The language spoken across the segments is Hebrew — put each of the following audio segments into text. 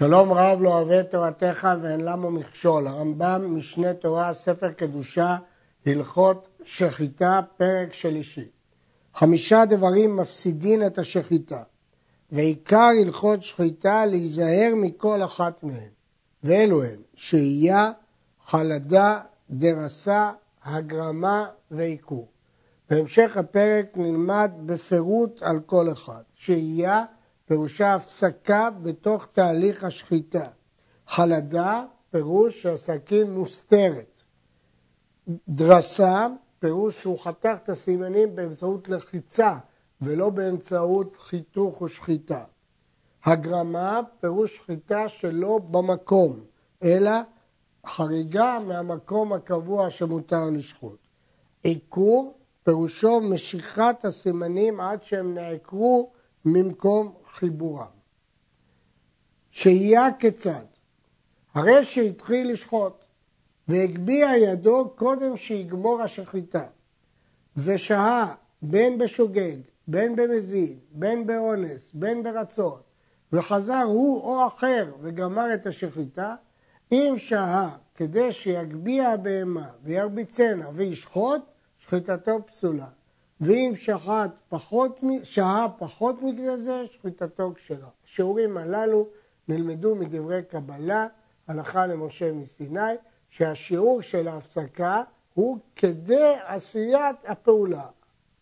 שלום רב לא אוהב תורתך ואין למה מכשול. הרמב"ם, משנה תורה, ספר קדושה, הלכות שחיטה, פרק שלישי. חמישה דברים מפסידין את השחיטה, ועיקר הלכות שחיטה להיזהר מכל אחת מהן. ואלו הן שהייה, חלדה, דרסה, הגרמה ועיקור. בהמשך הפרק נלמד בפירוט על כל אחד. שהייה פירושה הפסקה בתוך תהליך השחיטה. חלדה, פירוש שהסכין מוסתרת. דרסה, פירוש שהוא חתך את הסימנים באמצעות לחיצה ולא באמצעות חיתוך ושחיטה. הגרמה, פירוש שחיטה שלא במקום, אלא חריגה מהמקום הקבוע שמותר לשחוט. עיקור, פירושו משיכת הסימנים עד שהם נעקרו ממקום חיבורם. שהייה כיצד? הרי שהתחיל לשחוט והגביה ידו קודם שיגמור השחיטה ושהה בין בשוגג, בין במזיד, בין באונס, בין ברצון וחזר הוא או אחר וגמר את השחיטה, אם שהה כדי שיגביה הבהמה וירביצנה וישחוט, שחיטתו פסולה. ואם שחט פחות, שהה פחות מכדי זה, שחיטתו כשרה. השיעורים הללו נלמדו מדברי קבלה, הלכה למשה מסיני, שהשיעור של ההפסקה הוא כדי עשיית הפעולה.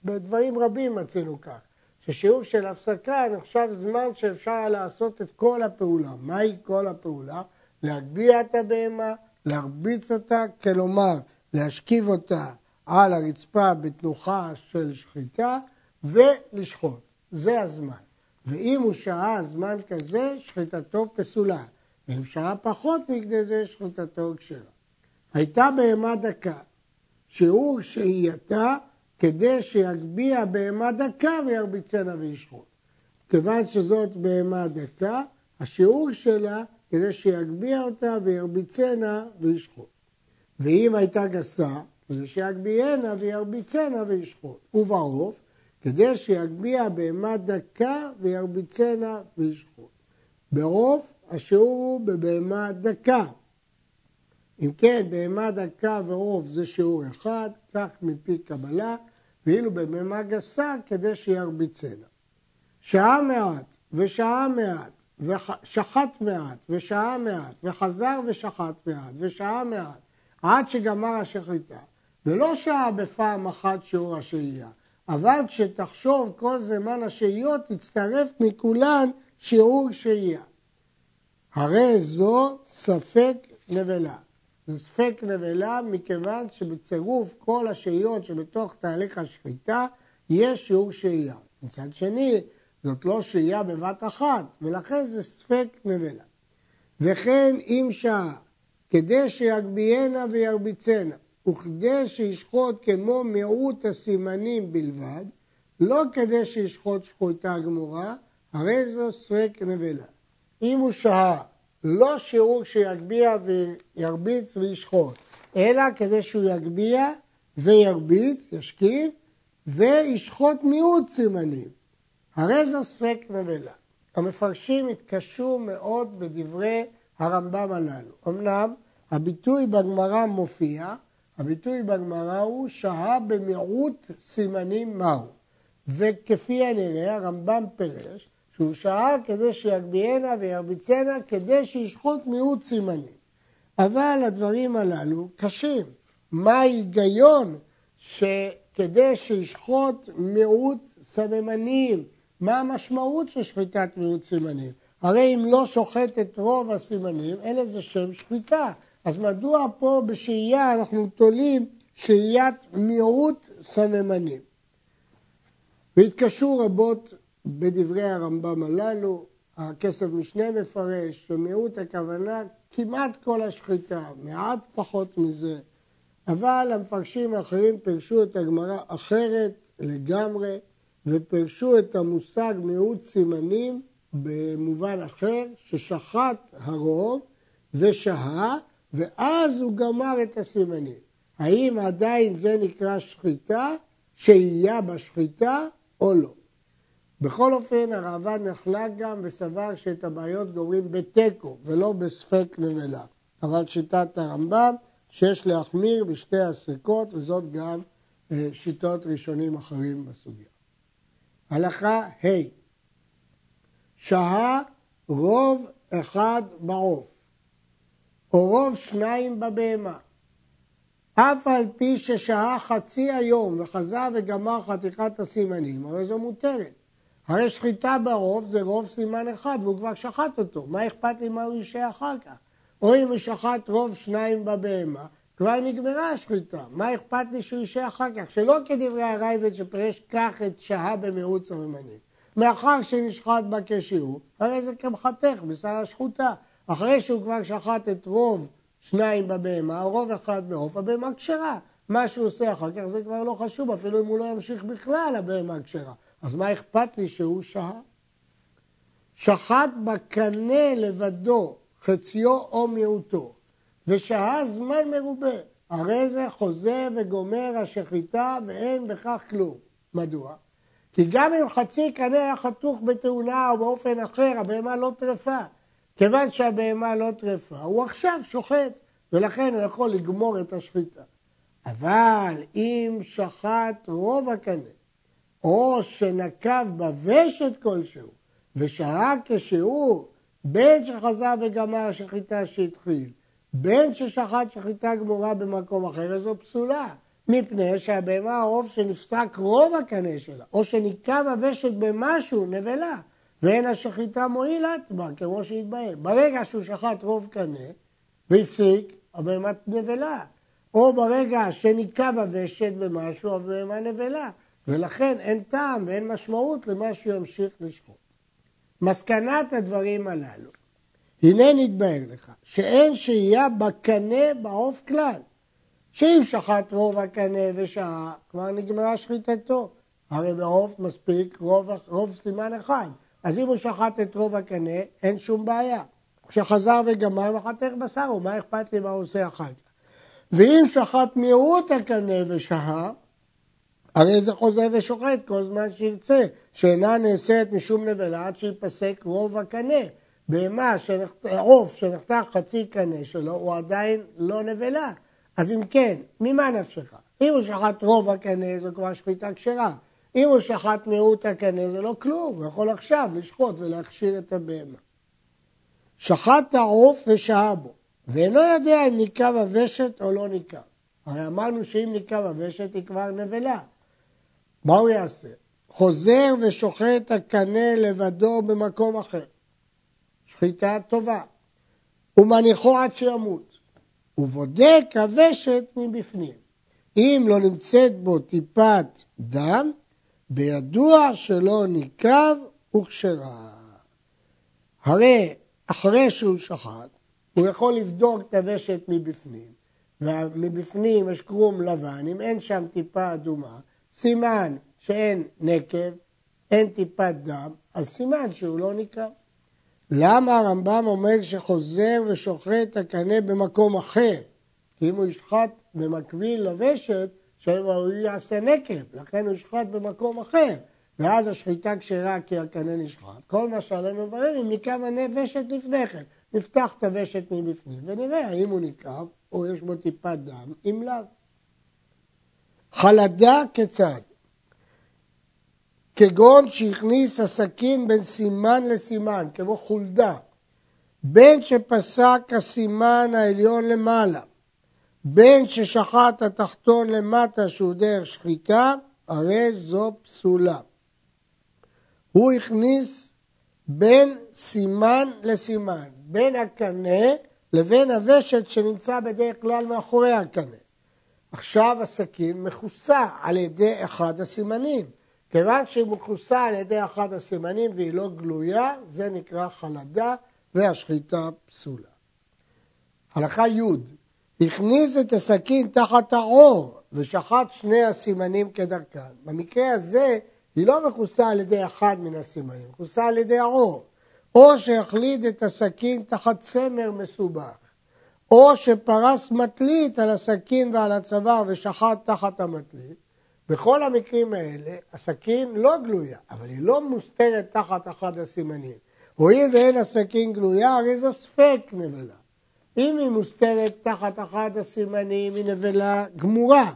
בדברים רבים מצינו כך, ששיעור של הפסקה נחשב זמן שאפשר לעשות את כל הפעולה. מהי כל הפעולה? להגביה את הבהמה, להרביץ אותה, כלומר להשכיב אותה על הרצפה בתנוחה של שחיטה ולשחוט. זה הזמן. ואם הוא שהה זמן כזה, שחיטתו פסולה. ואם שהה פחות מכדי זה, שחיטתו כשרה. הייתה בהמה דקה, שיעור שהייתה כדי שיגביה בהמה דקה וירביצנה וישחוט. כיוון שזאת בהמה דקה, השיעור שלה כדי שיגביה אותה וירביצנה וישחוט. ואם הייתה גסה, כדי שיגביהנה וירביצנה וישחוט. ובעוף, כדי שיגביה בהמה דקה וירביצנה וישחוט. בעוף השיעור הוא בבהמה דקה. אם כן, בהמה דקה ועוף זה שיעור אחד, כך מפי קבלה, ואילו בבהמה גסה כדי שירביצנה. שעה מעט ושעה מעט ושחט מעט ושעה מעט וחזר ושחט מעט ושעה מעט עד שגמר השחיטה ולא שעה בפעם אחת שיעור השהייה, אבל כשתחשוב כל זמן השהיות, תצטרף מכולן שיעור שהייה. הרי זו ספק נבלה. זה ספק נבלה מכיוון שבצירוף כל השהיות שבתוך תהליך השחיטה יש שיעור שהייה. מצד שני, זאת לא שהייה בבת אחת, ולכן זה ספק נבלה. וכן אם שעה, כדי שיגביינה וירביצנה, וכדי שישחוט כמו מיעוט הסימנים בלבד, לא כדי שישחוט שחוטה גמורה, הרי זו ספק נבלה. אם הוא שהה לא שיעור שיגביה וירביץ וישחוט, אלא כדי שהוא יגביה וירביץ, ישכיב, וישחוט מיעוט סימנים. הרי זו ספק נבלה. המפרשים התקשו מאוד בדברי הרמב"ם הללו. אמנם הביטוי בגמרא מופיע, הביטוי בגמרא הוא שהה במיעוט סימנים מהו. וכפי הנראה הרמב"ם פירש שהוא שהה כדי שיגביהנה וירביצנה כדי שישחוט מיעוט סימנים. אבל הדברים הללו קשים. מה ההיגיון שכדי שישחוט מיעוט סממנים, מה המשמעות של שחיטת מיעוט סימנים? הרי אם לא שוחט את רוב הסימנים, אין לזה שם שחיטה. אז מדוע פה בשהייה אנחנו תולים שהיית מיעוט סממנים? והתקשו רבות בדברי הרמב"ם הללו, הכסף משנה מפרש שמיעוט הכוונה כמעט כל השחיטה, מעט פחות מזה, אבל המפרשים האחרים פירשו את הגמרא אחרת לגמרי ופרשו את המושג מיעוט סימנים במובן אחר, ששחט הרוב ושהה ואז הוא גמר את הסימנים. האם עדיין זה נקרא שחיטה, שהייה בשחיטה או לא? בכל אופן, הראב"ד נחלק גם וסבר שאת הבעיות גומרים בתיקו ולא בספק נבלה. אבל שיטת הרמב"ם שיש להחמיר בשתי הספקות, וזאת גם אה, שיטות ראשונים אחרים בסוגיה. הלכה ה' שהה רוב אחד בעוף, או רוב שניים בבהמה. אף על פי ששהה חצי היום וחזר וגמר חתיכת הסימנים, הרי זו מותרת. הרי שחיטה ברוב זה רוב סימן אחד והוא כבר שחט אותו, מה אכפת לי מה הוא ישעה אחר כך? או אם הוא שחט רוב שניים בבהמה, כבר נגמרה השחיטה, מה אכפת לי שהוא ישעה אחר כך? שלא כדברי הרייבד שפרש קח את שהה במיעוט סממנים. מאחר שנשחט בה כשיעור, הרי זה כמחתך בשר השחוטה. אחרי שהוא כבר שחט את רוב שניים בבהמה, או רוב אחד מעוף, הבהמה כשרה. מה שהוא עושה אחר כך זה כבר לא חשוב, אפילו אם הוא לא ימשיך בכלל, הבהמה כשרה. אז מה אכפת לי שהוא שהה? שחט בקנה לבדו, חציו או מיעוטו, ושהה זמן מרובה. הרי זה חוזה וגומר השחיטה ואין בכך כלום. מדוע? כי גם אם חצי קנה היה חתוך בתאונה או באופן אחר, הבהמה לא טרפה. כיוון שהבהמה לא טרפה, הוא עכשיו שוחט, ולכן הוא יכול לגמור את השחיטה. אבל אם שחט רוב הקנה, או שנקב בוושת כלשהו, ושהה כשהוא, בין שחזר וגמר השחיטה שהתחיל, בין ששחט שחיטה גמורה במקום אחר, אז זו פסולה. מפני שהבהמה העוף שנפסק רוב הקנה שלה, או שניקב הוושת במשהו, נבלה, ואין השחיטה מועילת בה, כמו שהתבהר. ברגע שהוא שחט רוב קנה והפסיק, הבהמה נבלה. או ברגע שניקב הוושת במשהו, הבהמה נבלה. ולכן אין טעם ואין משמעות למה שהוא ימשיך לשחוט. מסקנת הדברים הללו, הנה נתבהר לך, שאין שהייה בקנה בעוף כלל. שאם שחט רוב הקנה ושעה, כבר נגמרה שחיטתו. הרי בעוף מספיק רוב, רוב סימן אחד. אז אם הוא שחט את רוב הקנה, אין שום בעיה. כשחזר וגמר, מחתך בשר, ומה אכפת לי מה הוא עושה אחר כך? ואם שחט מיעוט הקנה ושהה, הרי זה חוזר ושוחט כל זמן שירצה, שאינה נעשית משום נבלה עד שיפסק רוב הקנה. בהמה, עוף שנחתך חצי קנה שלו, הוא עדיין לא נבלה. אז אם כן, ממה נפשך? אם הוא שחט רוב הקנה, זו כבר שחיטה כשרה. אם הוא שחט מיעוט הקנה, זה לא כלום, הוא יכול עכשיו לשחוט ולהכשיר את הבהמה. שחט העוף ושהה בו, ואינו יודע אם ניקב הוושת או לא ניקב. הרי אמרנו שאם ניקב הוושת היא כבר נבלה. מה הוא יעשה? חוזר ושוחט הקנה לבדו במקום אחר. שחיטה טובה. ומניחו עד שימות. ובודק הוושת מבפנים. אם לא נמצאת בו טיפת דם, בידוע שלא ניקב וכשרה. הרי אחרי שהוא שחט, הוא יכול לבדוק את הוושת מבפנים, ומבפנים יש קרום לבן, אם אין שם טיפה אדומה, סימן שאין נקב, אין טיפת דם, אז סימן שהוא לא ניקב. למה הרמב"ם אומר שחוזר ושוחט הקנה במקום אחר? כי אם הוא ישחט במקביל לוושת, שהוא יעשה נקב, לכן הוא ישחט במקום אחר. ואז השחיטה כשרה כי הקנה נשחט. כל מה שעלינו לברר אם ניקב הנפשת לפני כן. נפתח את הוושת מבפנים ונראה האם הוא ניקב או יש בו טיפת דם, אם לאו. חלדה כיצד? כגון שהכניס הסכין בין סימן לסימן, כמו חולדה, בין שפסק הסימן העליון למעלה, בין ששחט התחתון למטה שהוא דרך שחיטה, הרי זו פסולה. הוא הכניס בין סימן לסימן, בין הקנה לבין הוושת שנמצא בדרך כלל מאחורי הקנה. עכשיו הסכין מכוסה על ידי אחד הסימנים. כיוון שהיא מכוסה על ידי אחד הסימנים והיא לא גלויה, זה נקרא חלדה והשחיטה פסולה. הלכה י' הכניס את הסכין תחת העור ושחט שני הסימנים כדרכן. במקרה הזה היא לא מכוסה על ידי אחד מן הסימנים, מכוסה על ידי העור. או שהחליד את הסכין תחת צמר מסובך, או שפרס מטלית על הסכין ועל הצוואר ושחט תחת המטלית, בכל המקרים האלה הסכין לא גלויה, אבל היא לא מוסתרת תחת אחד הסימנים. הואיל ואין הסכין גלויה, הרי זו ספק נבלה. אם היא מוסתרת תחת אחד הסימנים, היא נבלה גמורה.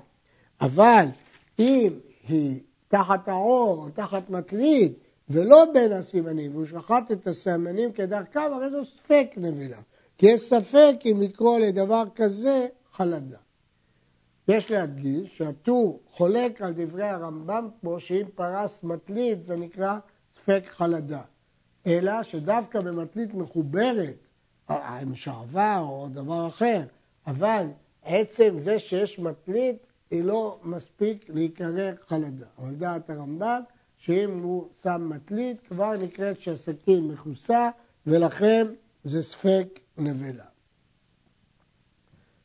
אבל אם היא תחת האור או תחת מטלית, ולא בין הסימנים, והוא שחט את הסימנים כדרכם, הרי זו ספק נבלה. כי יש ספק אם לקרוא לדבר כזה חלדה. יש להדגיש שהטור חולק על דברי הרמב"ם פה שאם פרס מטלית זה נקרא ספק חלדה. אלא שדווקא במטלית מחוברת, עם שעבר או דבר אחר, אבל עצם זה שיש מטלית היא לא מספיק להיקרא חלדה. אבל דעת הרמב"ם שאם הוא שם מטלית כבר נקראת שהסכין מכוסה ולכן זה ספק נבלה.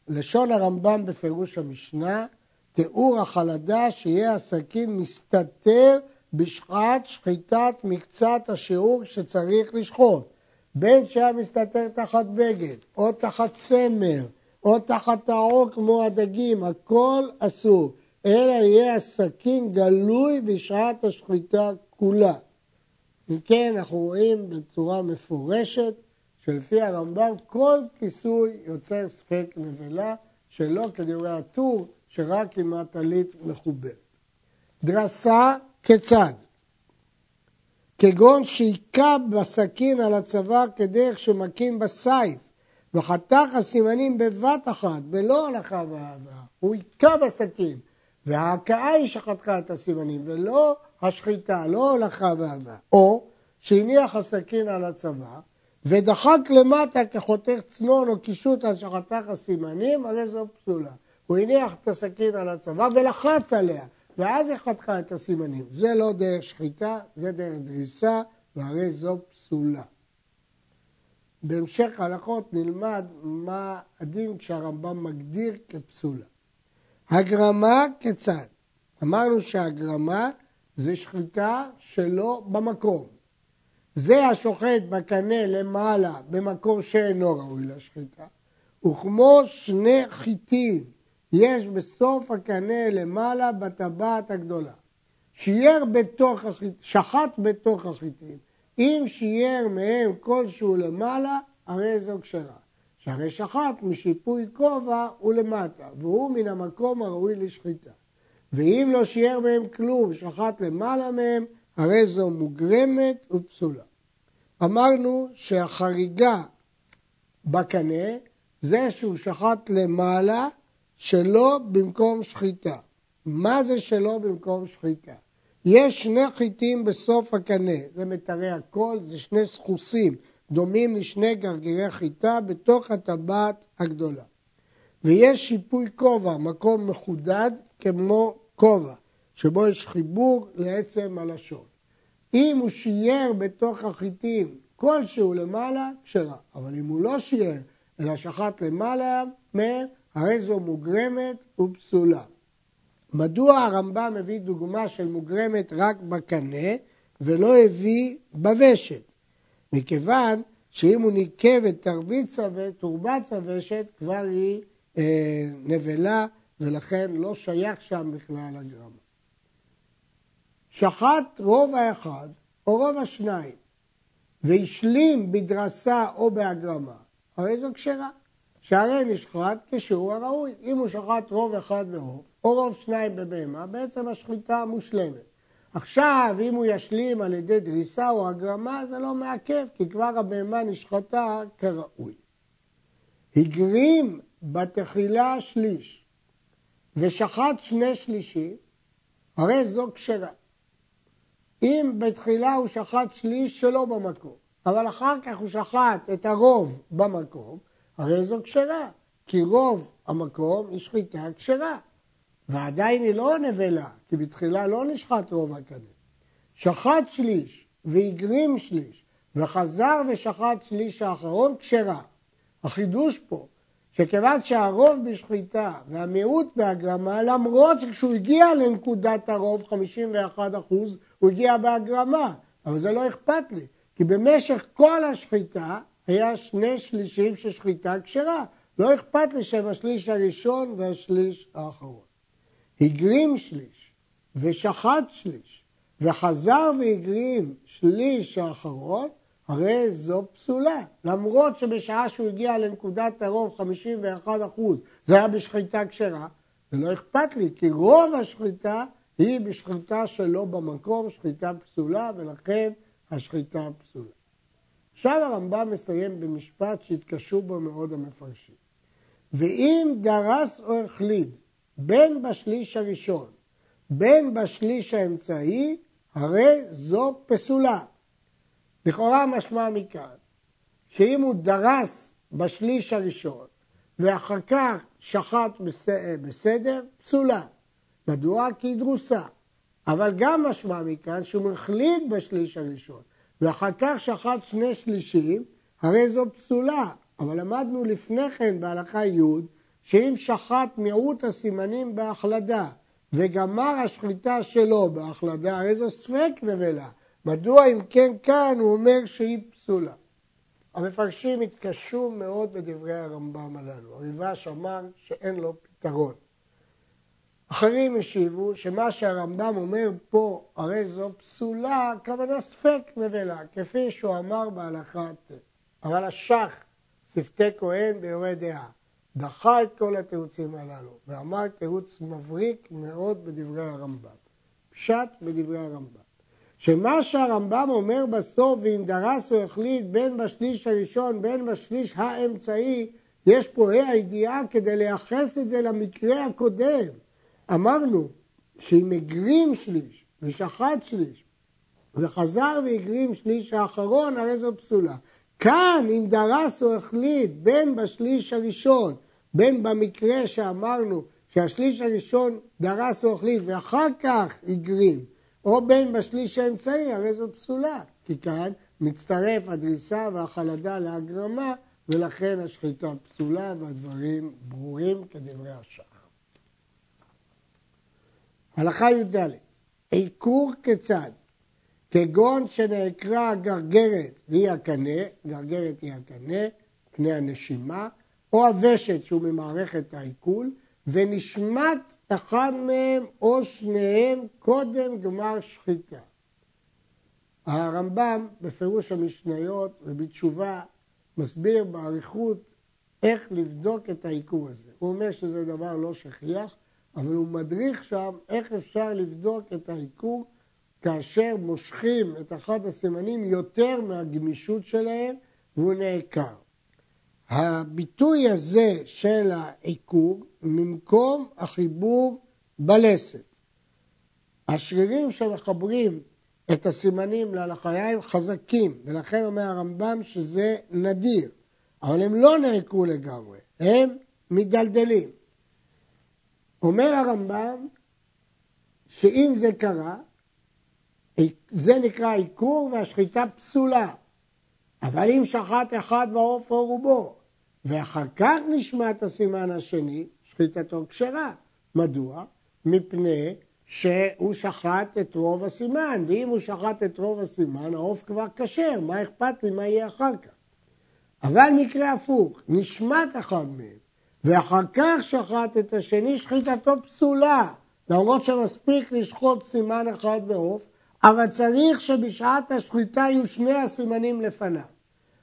לשון הרמב"ם בפירוש המשנה, תיאור החלדה שיהיה הסכין מסתתר בשחת שחיטת מקצת השיעור שצריך לשחוט. בין שהיה מסתתר תחת בגד, או תחת צמר, או תחת העור כמו הדגים, הכל אסור, אלא יהיה הסכין גלוי בשעת השחיטה כולה. אם כן, אנחנו רואים בצורה מפורשת שלפי הרמב"ם כל כיסוי יוצר ספק נבלה, שלא כדברי הטור, שרק עם הטלית מחוברת. דרסה כיצד? כגון שהיכה בסכין על הצוואר כדרך שמכים בסייף, וחתך הסימנים בבת אחת, בלא הלכה ואהבה, הוא היכה בסכין, וההכאה היא שחתכה את הסימנים, ולא השחיטה, לא הולכה ואהבה. או שהניח הסכין על הצוואר, ודחק למטה כחותך צנון או קישוט על שחתך הסימנים, הרי זו פסולה. הוא הניח את הסכין על הצוואר ולחץ עליה, ואז היא חתכה את הסימנים. זה לא דרך שחיטה, זה דרך דריסה, והרי זו פסולה. בהמשך ההלכות נלמד מה הדין כשהרמב"ם מגדיר כפסולה. הגרמה כיצד? אמרנו שהגרמה זה שחיטה שלא במקום. זה השוחט בקנה למעלה במקום שאינו ראוי לשחיטה, וכמו שני חיטים יש בסוף הקנה למעלה בטבעת הגדולה. שייר בתוך החיטים, שחט בתוך החיטים, אם שייר מהם כלשהו למעלה, הרי זו כשרה. שהרי שחט משיפוי כובע ולמטה, והוא מן המקום הראוי לשחיטה. ואם לא שיער מהם כלום, שחט למעלה מהם, הרי זו מוגרמת ופסולה. אמרנו שהחריגה בקנה זה שהוא שחט למעלה שלא במקום שחיטה. מה זה שלא במקום שחיטה? יש שני חיטים בסוף הקנה, זה מטרי הקול, זה שני סחוסים דומים לשני גרגירי חיטה בתוך הטבעת הגדולה. ויש שיפוי כובע, מקום מחודד כמו כובע, שבו יש חיבור לעצם הלשון. אם הוא שייר בתוך החיטים כלשהו למעלה, כשרה. אבל אם הוא לא שייר, אלא שחט למעלה מהם, הרי זו מוגרמת ופסולה. מדוע הרמב"ם מביא דוגמה של מוגרמת רק בקנה ולא הביא בוושת? מכיוון שאם הוא ניקב את תרביץ ותורבץ הוושת, כבר היא אה, נבלה ולכן לא שייך שם בכלל הגרמה. שחט רוב האחד או רוב השניים והשלים בדרסה או בהגרמה, הרי זו כשרה. שהרי נשחט כשהוא הראוי. אם הוא שחט רוב אחד ברוב, או רוב שניים בבהמה, בעצם השחיטה מושלמת. עכשיו, אם הוא ישלים על ידי דריסה או הגרמה, זה לא מעכב, כי כבר הבהמה נשחטה כראוי. הגרים בתחילה שליש ושחט שני שלישים, הרי זו כשרה. אם בתחילה הוא שחט שליש שלא במקום, אבל אחר כך הוא שחט את הרוב במקום, הרי זו כשרה, כי רוב המקום היא שחיטה כשרה. ועדיין היא לא נבלה, כי בתחילה לא נשחט רוב הקנה. שחט שליש והגרים שליש וחזר ושחט שליש האחרון כשרה. החידוש פה, שכיוון שהרוב בשחיטה והמיעוט בהגרמה, למרות שכשהוא הגיע לנקודת הרוב, 51 אחוז, הוא הגיע בהגרמה, אבל זה לא אכפת לי, כי במשך כל השחיטה היה שני שלישים של שחיטה כשרה. לא אכפת לי שהם השליש הראשון והשליש האחרון. הגרים שליש ושחט שליש, וחזר והגרים שליש האחרון, הרי זו פסולה. למרות שבשעה שהוא הגיע לנקודת הרוב 51 אחוז, זה היה בשחיטה כשרה, זה לא אכפת לי, כי רוב השחיטה היא בשחיטה שלא במקום, שחיטה פסולה, ולכן השחיטה פסולה. עכשיו הרמב"ם מסיים במשפט שהתקשו בו מאוד המפרשים. ואם דרס או החליד בין בשליש הראשון בין בשליש האמצעי, הרי זו פסולה. לכאורה משמע מכאן שאם הוא דרס בשליש הראשון ואחר כך שחט בסדר, פסולה. מדוע? כי היא דרוסה. אבל גם משמע מכאן שהוא מחליט בשליש הראשון ואחר כך שחט שני שלישים, הרי זו פסולה. אבל למדנו לפני כן בהלכה י' שאם שחט מיעוט הסימנים בהחלדה וגמר השחיטה שלו בהחלדה, הרי זו ספק נבלה. מדוע אם כן כאן הוא אומר שהיא פסולה? המפרשים התקשו מאוד בדברי הרמב"ם הללו. הריבש אמר שאין לו פתרון. אחרים השיבו שמה שהרמב"ם אומר פה, הרי זו פסולה, כוונה ספק נבלה, כפי שהוא אמר בהלכה ט'. אבל השח, שפתי כהן ביורה דעה, דחה את כל התירוצים הללו, ואמר תירוץ מבריק מאוד בדברי הרמב"ם. פשט בדברי הרמב"ם. שמה שהרמב"ם אומר בסוף, ואם דרס או החליט בין בשליש הראשון בין בשליש האמצעי, יש פה ה' הידיעה כדי לייחס את זה למקרה הקודם. אמרנו שאם הגרים שליש ושחט שליש וחזר והגרים שליש האחרון, הרי זו פסולה. כאן, אם דרס או החליט בין בשליש הראשון, בין במקרה שאמרנו שהשליש הראשון דרס או החליט ואחר כך הגרים, או בין בשליש האמצעי, הרי זו פסולה, כי כאן מצטרף הדריסה והחלדה להגרמה, ולכן השחיטה פסולה והדברים ברורים כדברי השחר. הלכה י"ד, עיקור כיצד? כגון שנעקרה הגרגרת והיא הקנה, גרגרת היא הקנה, קנה הנשימה, או הוושט שהוא ממערכת העיכול, ונשמט אחד מהם או שניהם קודם גמר שחיטה. הרמב"ם בפירוש המשניות ובתשובה מסביר באריכות איך לבדוק את העיקור הזה. הוא אומר שזה דבר לא שכיח, אבל הוא מדריך שם איך אפשר לבדוק את העיקור כאשר מושכים את אחד הסימנים יותר מהגמישות שלהם והוא נעקר. הביטוי הזה של העיקור ממקום החיבור בלסת. השרירים שמחברים את הסימנים ללחיים חזקים, ולכן אומר הרמב"ם שזה נדיר, אבל הם לא נעקרו לגמרי, הם מדלדלים. אומר הרמב"ם שאם זה קרה, זה נקרא עיקור והשחיטה פסולה. אבל אם שחט אחד בעוף או רובו, ואחר כך נשמע את הסימן השני, שחיטתו כשרה. מדוע? מפני שהוא שחט את רוב הסימן, ואם הוא שחט את רוב הסימן, העוף כבר כשר, מה אכפת לי מה יהיה אחר כך? אבל מקרה הפוך, נשמט אחד מהם, ואחר כך שחט את השני, שחיטתו פסולה, למרות שמספיק לשחוט סימן אחד בעוף, אבל צריך שבשעת השחיטה יהיו שני הסימנים לפניו.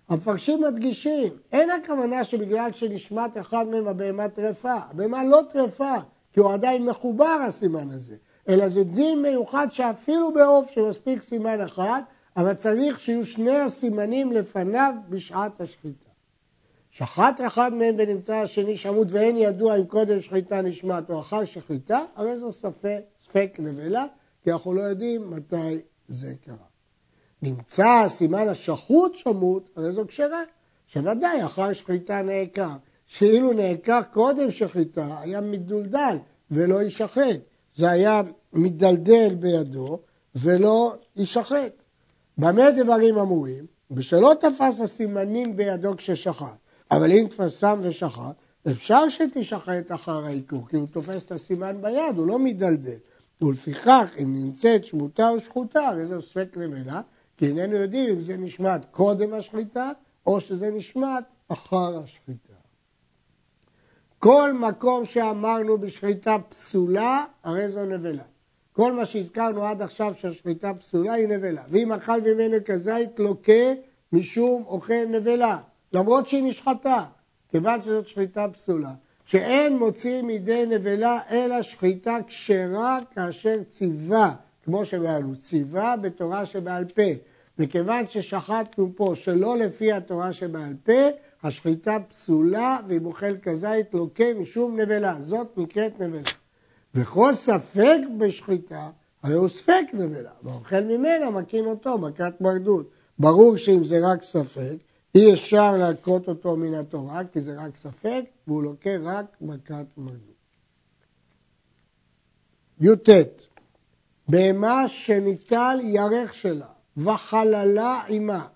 המפרשים מדגישים, אין הכוונה שבגלל שנשמט אחד מהם הבהמה טרפה. הבהמה לא טרפה, כי הוא עדיין מחובר הסימן הזה, אלא זה דין מיוחד שאפילו בעוף שמספיק סימן אחד, אבל צריך שיהיו שני הסימנים לפניו בשעת השחיטה. שחט אחד מהם ונמצא השני שמות ואין ידוע אם קודם שחיטה נשמט או אחר שחיטה, הרי זו ספק, ספק נבלה, כי אנחנו לא יודעים מתי זה קרה. נמצא סימן השחוט שמות, הרי זו כשרה, שוודאי אחר שחיטה נעקר. שאילו נעקר קודם שחיטה, היה מדולדל ולא יישחט. זה היה מדלדל בידו ולא יישחט. במה דברים אמורים? בשלא תפס הסימנים בידו כששחט, אבל אם תפסם ושחט, אפשר שתשחט אחר העיקור, כי הוא תופס את הסימן ביד, הוא לא מדלדל. ולפיכך, אם נמצאת שמוטה או שחוטה, הרי זו ספק למלה, כי איננו יודעים אם זה נשמט קודם השחיטה או שזה נשמט אחר השחיטה. כל מקום שאמרנו בשחיטה פסולה, הרי זו נבלה. כל מה שהזכרנו עד עכשיו שהשחיטה פסולה היא נבלה. ואם אכל ממנו כזית לוקה משום אוכל נבלה, למרות שהיא נשחטה, כיוון שזאת שחיטה פסולה. שאין מוציא מידי נבלה אלא שחיטה כשרה כאשר ציווה, כמו שבעלו, ציווה בתורה שבעל פה. וכיוון ששחטנו פה שלא לפי התורה שבעל פה, השחיטה פסולה ואם אוכל כזית לוקה משום נבלה. זאת נקראת נבלה. וכל ספק בשחיטה, הרי הוא ספק נבלה, ואוכל ממנה מקין אותו, מכת מרדות. ברור שאם זה רק ספק, אי אפשר להכות אותו מן התורה, כי זה רק ספק, והוא לוקה רק מכת מרדות. י"ט בהמה שניטל ירך שלה וחללה עמה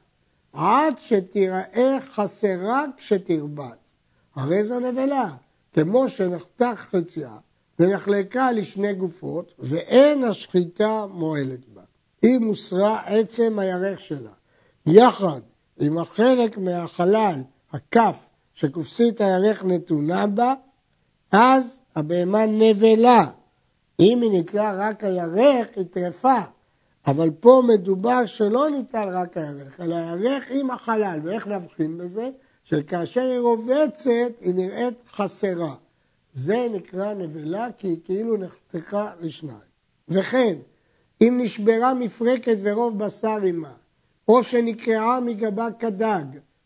עד שתיראה חסרה כשתרבץ. הרי זו נבלה, כמו שנחתך חצייה ונחלקה לשני גופות ואין השחיטה מועלת בה. היא מוסרה עצם הירך שלה, יחד עם החלק מהחלל, הכף, שכופסית הירך נתונה בה, אז הבהמה נבלה. אם היא נתלה רק הירך, היא טרפה. אבל פה מדובר שלא ניתן רק הירך, אלא הירך עם החלל. ואיך נבחין בזה? שכאשר היא רובצת, היא נראית חסרה. זה נקרא נבלה, כי היא כאילו נחתכה לשניים. וכן, אם נשברה מפרקת ורוב בשר עמה, או שנקרעה מגבה כדג,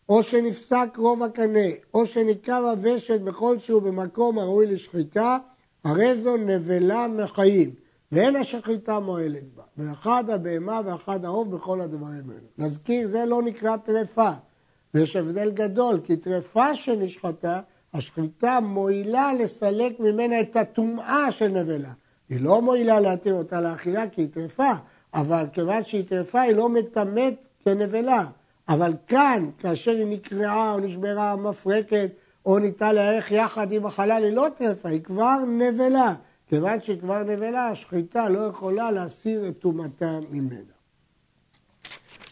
או שנפסק רוב הקנה, או שנקרב הוושת בכל שהוא במקום הראוי לשחיטה, הרי זו נבלה מחיים, ואין השחיטה מועלת בה, ואחד הבהמה ואחד העוף בכל הדברים האלה. נזכיר, זה לא נקרא טרפה, ויש הבדל גדול, כי טרפה שנשחטה, השחיטה מועילה לסלק ממנה את הטומאה של נבלה. היא לא מועילה להתיר אותה לאכילה כי היא טרפה, אבל כיוון שהיא טרפה היא לא מטמאת כנבלה. אבל כאן, כאשר היא נקרעה או נשברה מפרקת, או ניתן לערך יחד עם החלל, היא לא טרפה, היא כבר נבלה. כיוון שהיא כבר נבלה, השחיטה לא יכולה להסיר את טומאתה ממנה.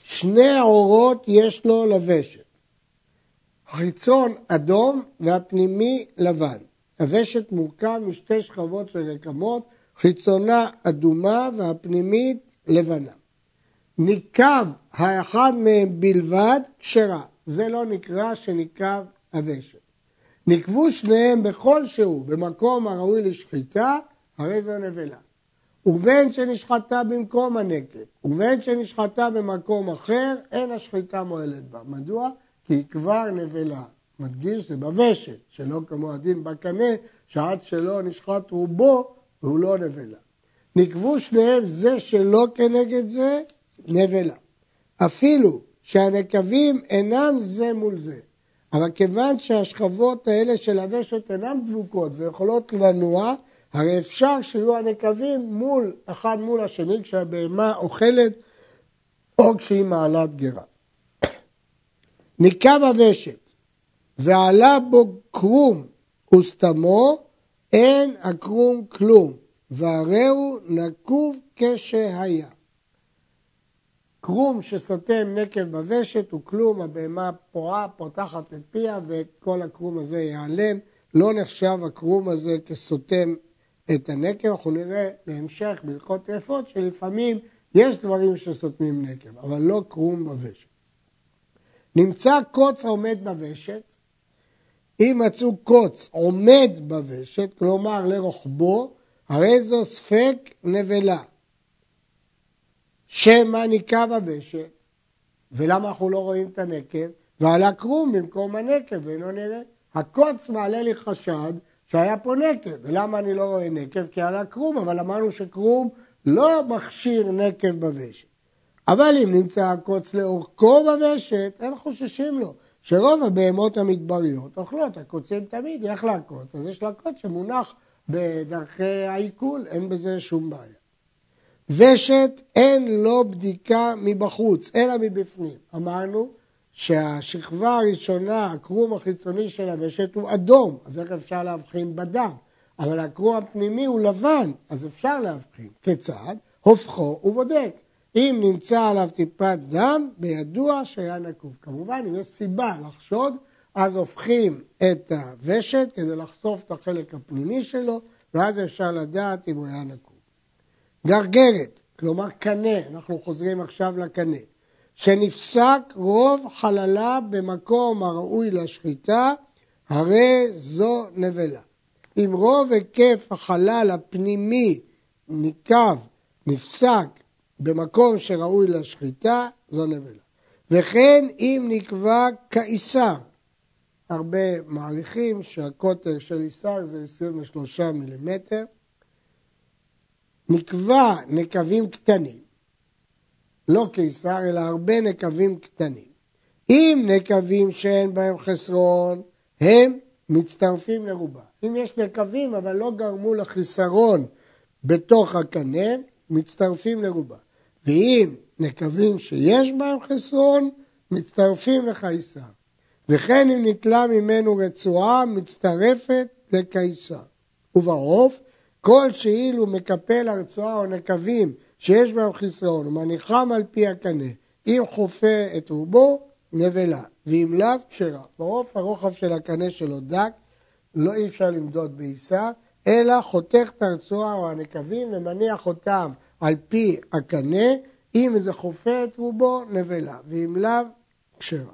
שני עורות יש לו לוושת. החיצון אדום והפנימי לבן. הוושת מורכב משתי שכבות של רקמות, חיצונה אדומה והפנימית לבנה. ניקב האחד מהם בלבד, כשרה. זה לא נקרא שניקב הוושת. נקבו שניהם בכל שהוא במקום הראוי לשחיטה, הרי זו נבלה. ובין שנשחטה במקום הנקב, ובין שנשחטה במקום אחר, אין השחיטה מועלת בה. מדוע? כי היא כבר נבלה. מדגיש, זה בוושת, שלא כמו הדין בקנה, שעד שלא נשחט רובו, הוא לא נבלה. נקבו שניהם זה שלא כנגד זה, נבלה. אפילו שהנקבים אינם זה מול זה, אבל כיוון שהשכבות האלה של הוושת אינן דבוקות ויכולות לנוע, הרי אפשר שיהיו הנקבים מול, אחד מול השני כשהבהמה אוכלת או כשהיא מעלת גרה. ניקב הוושת ועלה בו קרום וסתמו, אין הקרום כלום, והרי הוא נקוב כשהיה. קרום שסותם נקב בוושת הוא כלום, הבהמה פועה, פותחת את פיה וכל הקרום הזה ייעלם. לא נחשב הקרום הזה כסותם את הנקב, אנחנו נראה בהמשך בהלכות טרפות שלפעמים יש דברים שסותמים נקב, אבל לא קרום בוושת. נמצא קוץ עומד בוושת, אם מצאו קוץ עומד בוושת, כלומר לרוחבו, הרי זו ספק נבלה. שמא ניקב הוושת, ולמה אנחנו לא רואים את הנקב? ועלה קרום במקום הנקב ואינו נראה. הקוץ מעלה לי חשד שהיה פה נקב, ולמה אני לא רואה נקב? כי עלה קרום, אבל אמרנו שקרום לא מכשיר נקב בוושת. אבל אם נמצא הקוץ לאורכו בוושת, אין חוששים לו, שרוב הבהמות המדבריות אוכלות, הקוצים תמיד, איך לעקוץ? אז יש לה קוץ שמונח בדרכי העיכול, אין בזה שום בעיה. ושת אין לו בדיקה מבחוץ, אלא מבפנים. אמרנו שהשכבה הראשונה, הקרום החיצוני של הוושת הוא אדום, אז איך אפשר להבחין בדם? אבל הקרום הפנימי הוא לבן, אז אפשר להבחין. כיצד? הופכו ובודק. אם נמצא עליו טיפת דם, בידוע שהיה נקוב. כמובן, אם יש סיבה לחשוד, אז הופכים את הוושת כדי לחשוף את החלק הפנימי שלו, ואז אפשר לדעת אם הוא היה נקוב. גרגרת, כלומר קנה, אנחנו חוזרים עכשיו לקנה, שנפסק רוב חללה במקום הראוי לשחיטה, הרי זו נבלה. אם רוב היקף החלל הפנימי ניקב, נפסק במקום שראוי לשחיטה, זו נבלה. וכן אם נקבע כאיסר, הרבה מעריכים שהקוטר של איסר זה 23 מילימטר, נקבע נקבים קטנים, לא קיסר, אלא הרבה נקבים קטנים. אם נקבים שאין בהם חסרון, הם מצטרפים לרובה. אם יש נקבים אבל לא גרמו לחיסרון בתוך הקנה, מצטרפים לרובה. ואם נקבים שיש בהם חסרון, מצטרפים לקיסר. וכן אם נתלה ממנו רצועה, מצטרפת לקיסר. ובעוף, כל שאילו מקפל הרצועה או נקבים שיש בהם חסרון ומניחם על פי הקנה, אם חופה את רובו, נבלה, ואם לאו, כשרה. בעוף הרוחב של הקנה שלו דק, לא אי אפשר למדוד בעיסה, אלא חותך את הרצועה או הנקבים ומניח אותם על פי הקנה, אם זה חופה את רובו, נבלה, ואם לאו, כשרה.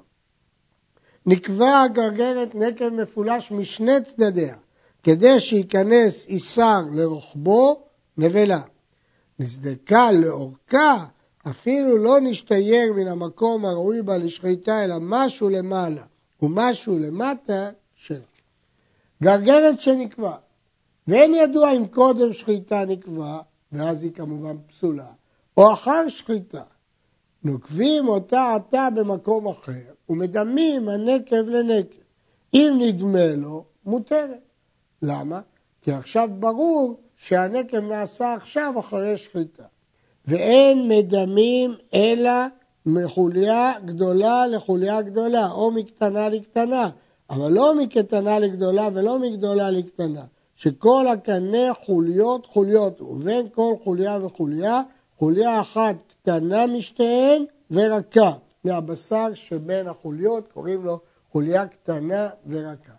נקבע הגרגרת נקב מפולש משני צדדיה, כדי שייכנס איסר לרוחבו, נבלה. נסדקה לאורכה, אפילו לא נשתייר מן המקום הראוי בה לשחיטה, אלא משהו למעלה ומשהו למטה, שלא. גרגרת שנקבע, ואין ידוע אם קודם שחיטה נקבע, ואז היא כמובן פסולה, או אחר שחיטה. נוקבים אותה עתה במקום אחר, ומדמים הנקב לנקב. אם נדמה לו, מותרת. למה? כי עכשיו ברור שהנקב נעשה עכשיו אחרי שחיטה. ואין מדמים אלא מחוליה גדולה לחוליה גדולה, או מקטנה לקטנה, אבל לא מקטנה לגדולה ולא מגדולה לקטנה, שכל הקנה חוליות חוליות, ובין כל חוליה וחוליה, חוליה אחת קטנה משתיהן ורכה. מהבשר שבין החוליות, קוראים לו חוליה קטנה ורכה.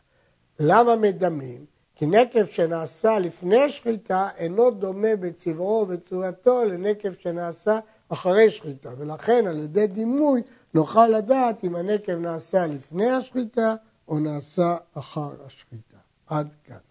למה מדמים? כי נקב שנעשה לפני שחיטה אינו דומה בצבעו ובצורתו לנקב שנעשה אחרי שחיטה, ולכן על ידי דימוי נוכל לדעת אם הנקב נעשה לפני השחיטה או נעשה אחר השחיטה. עד כאן.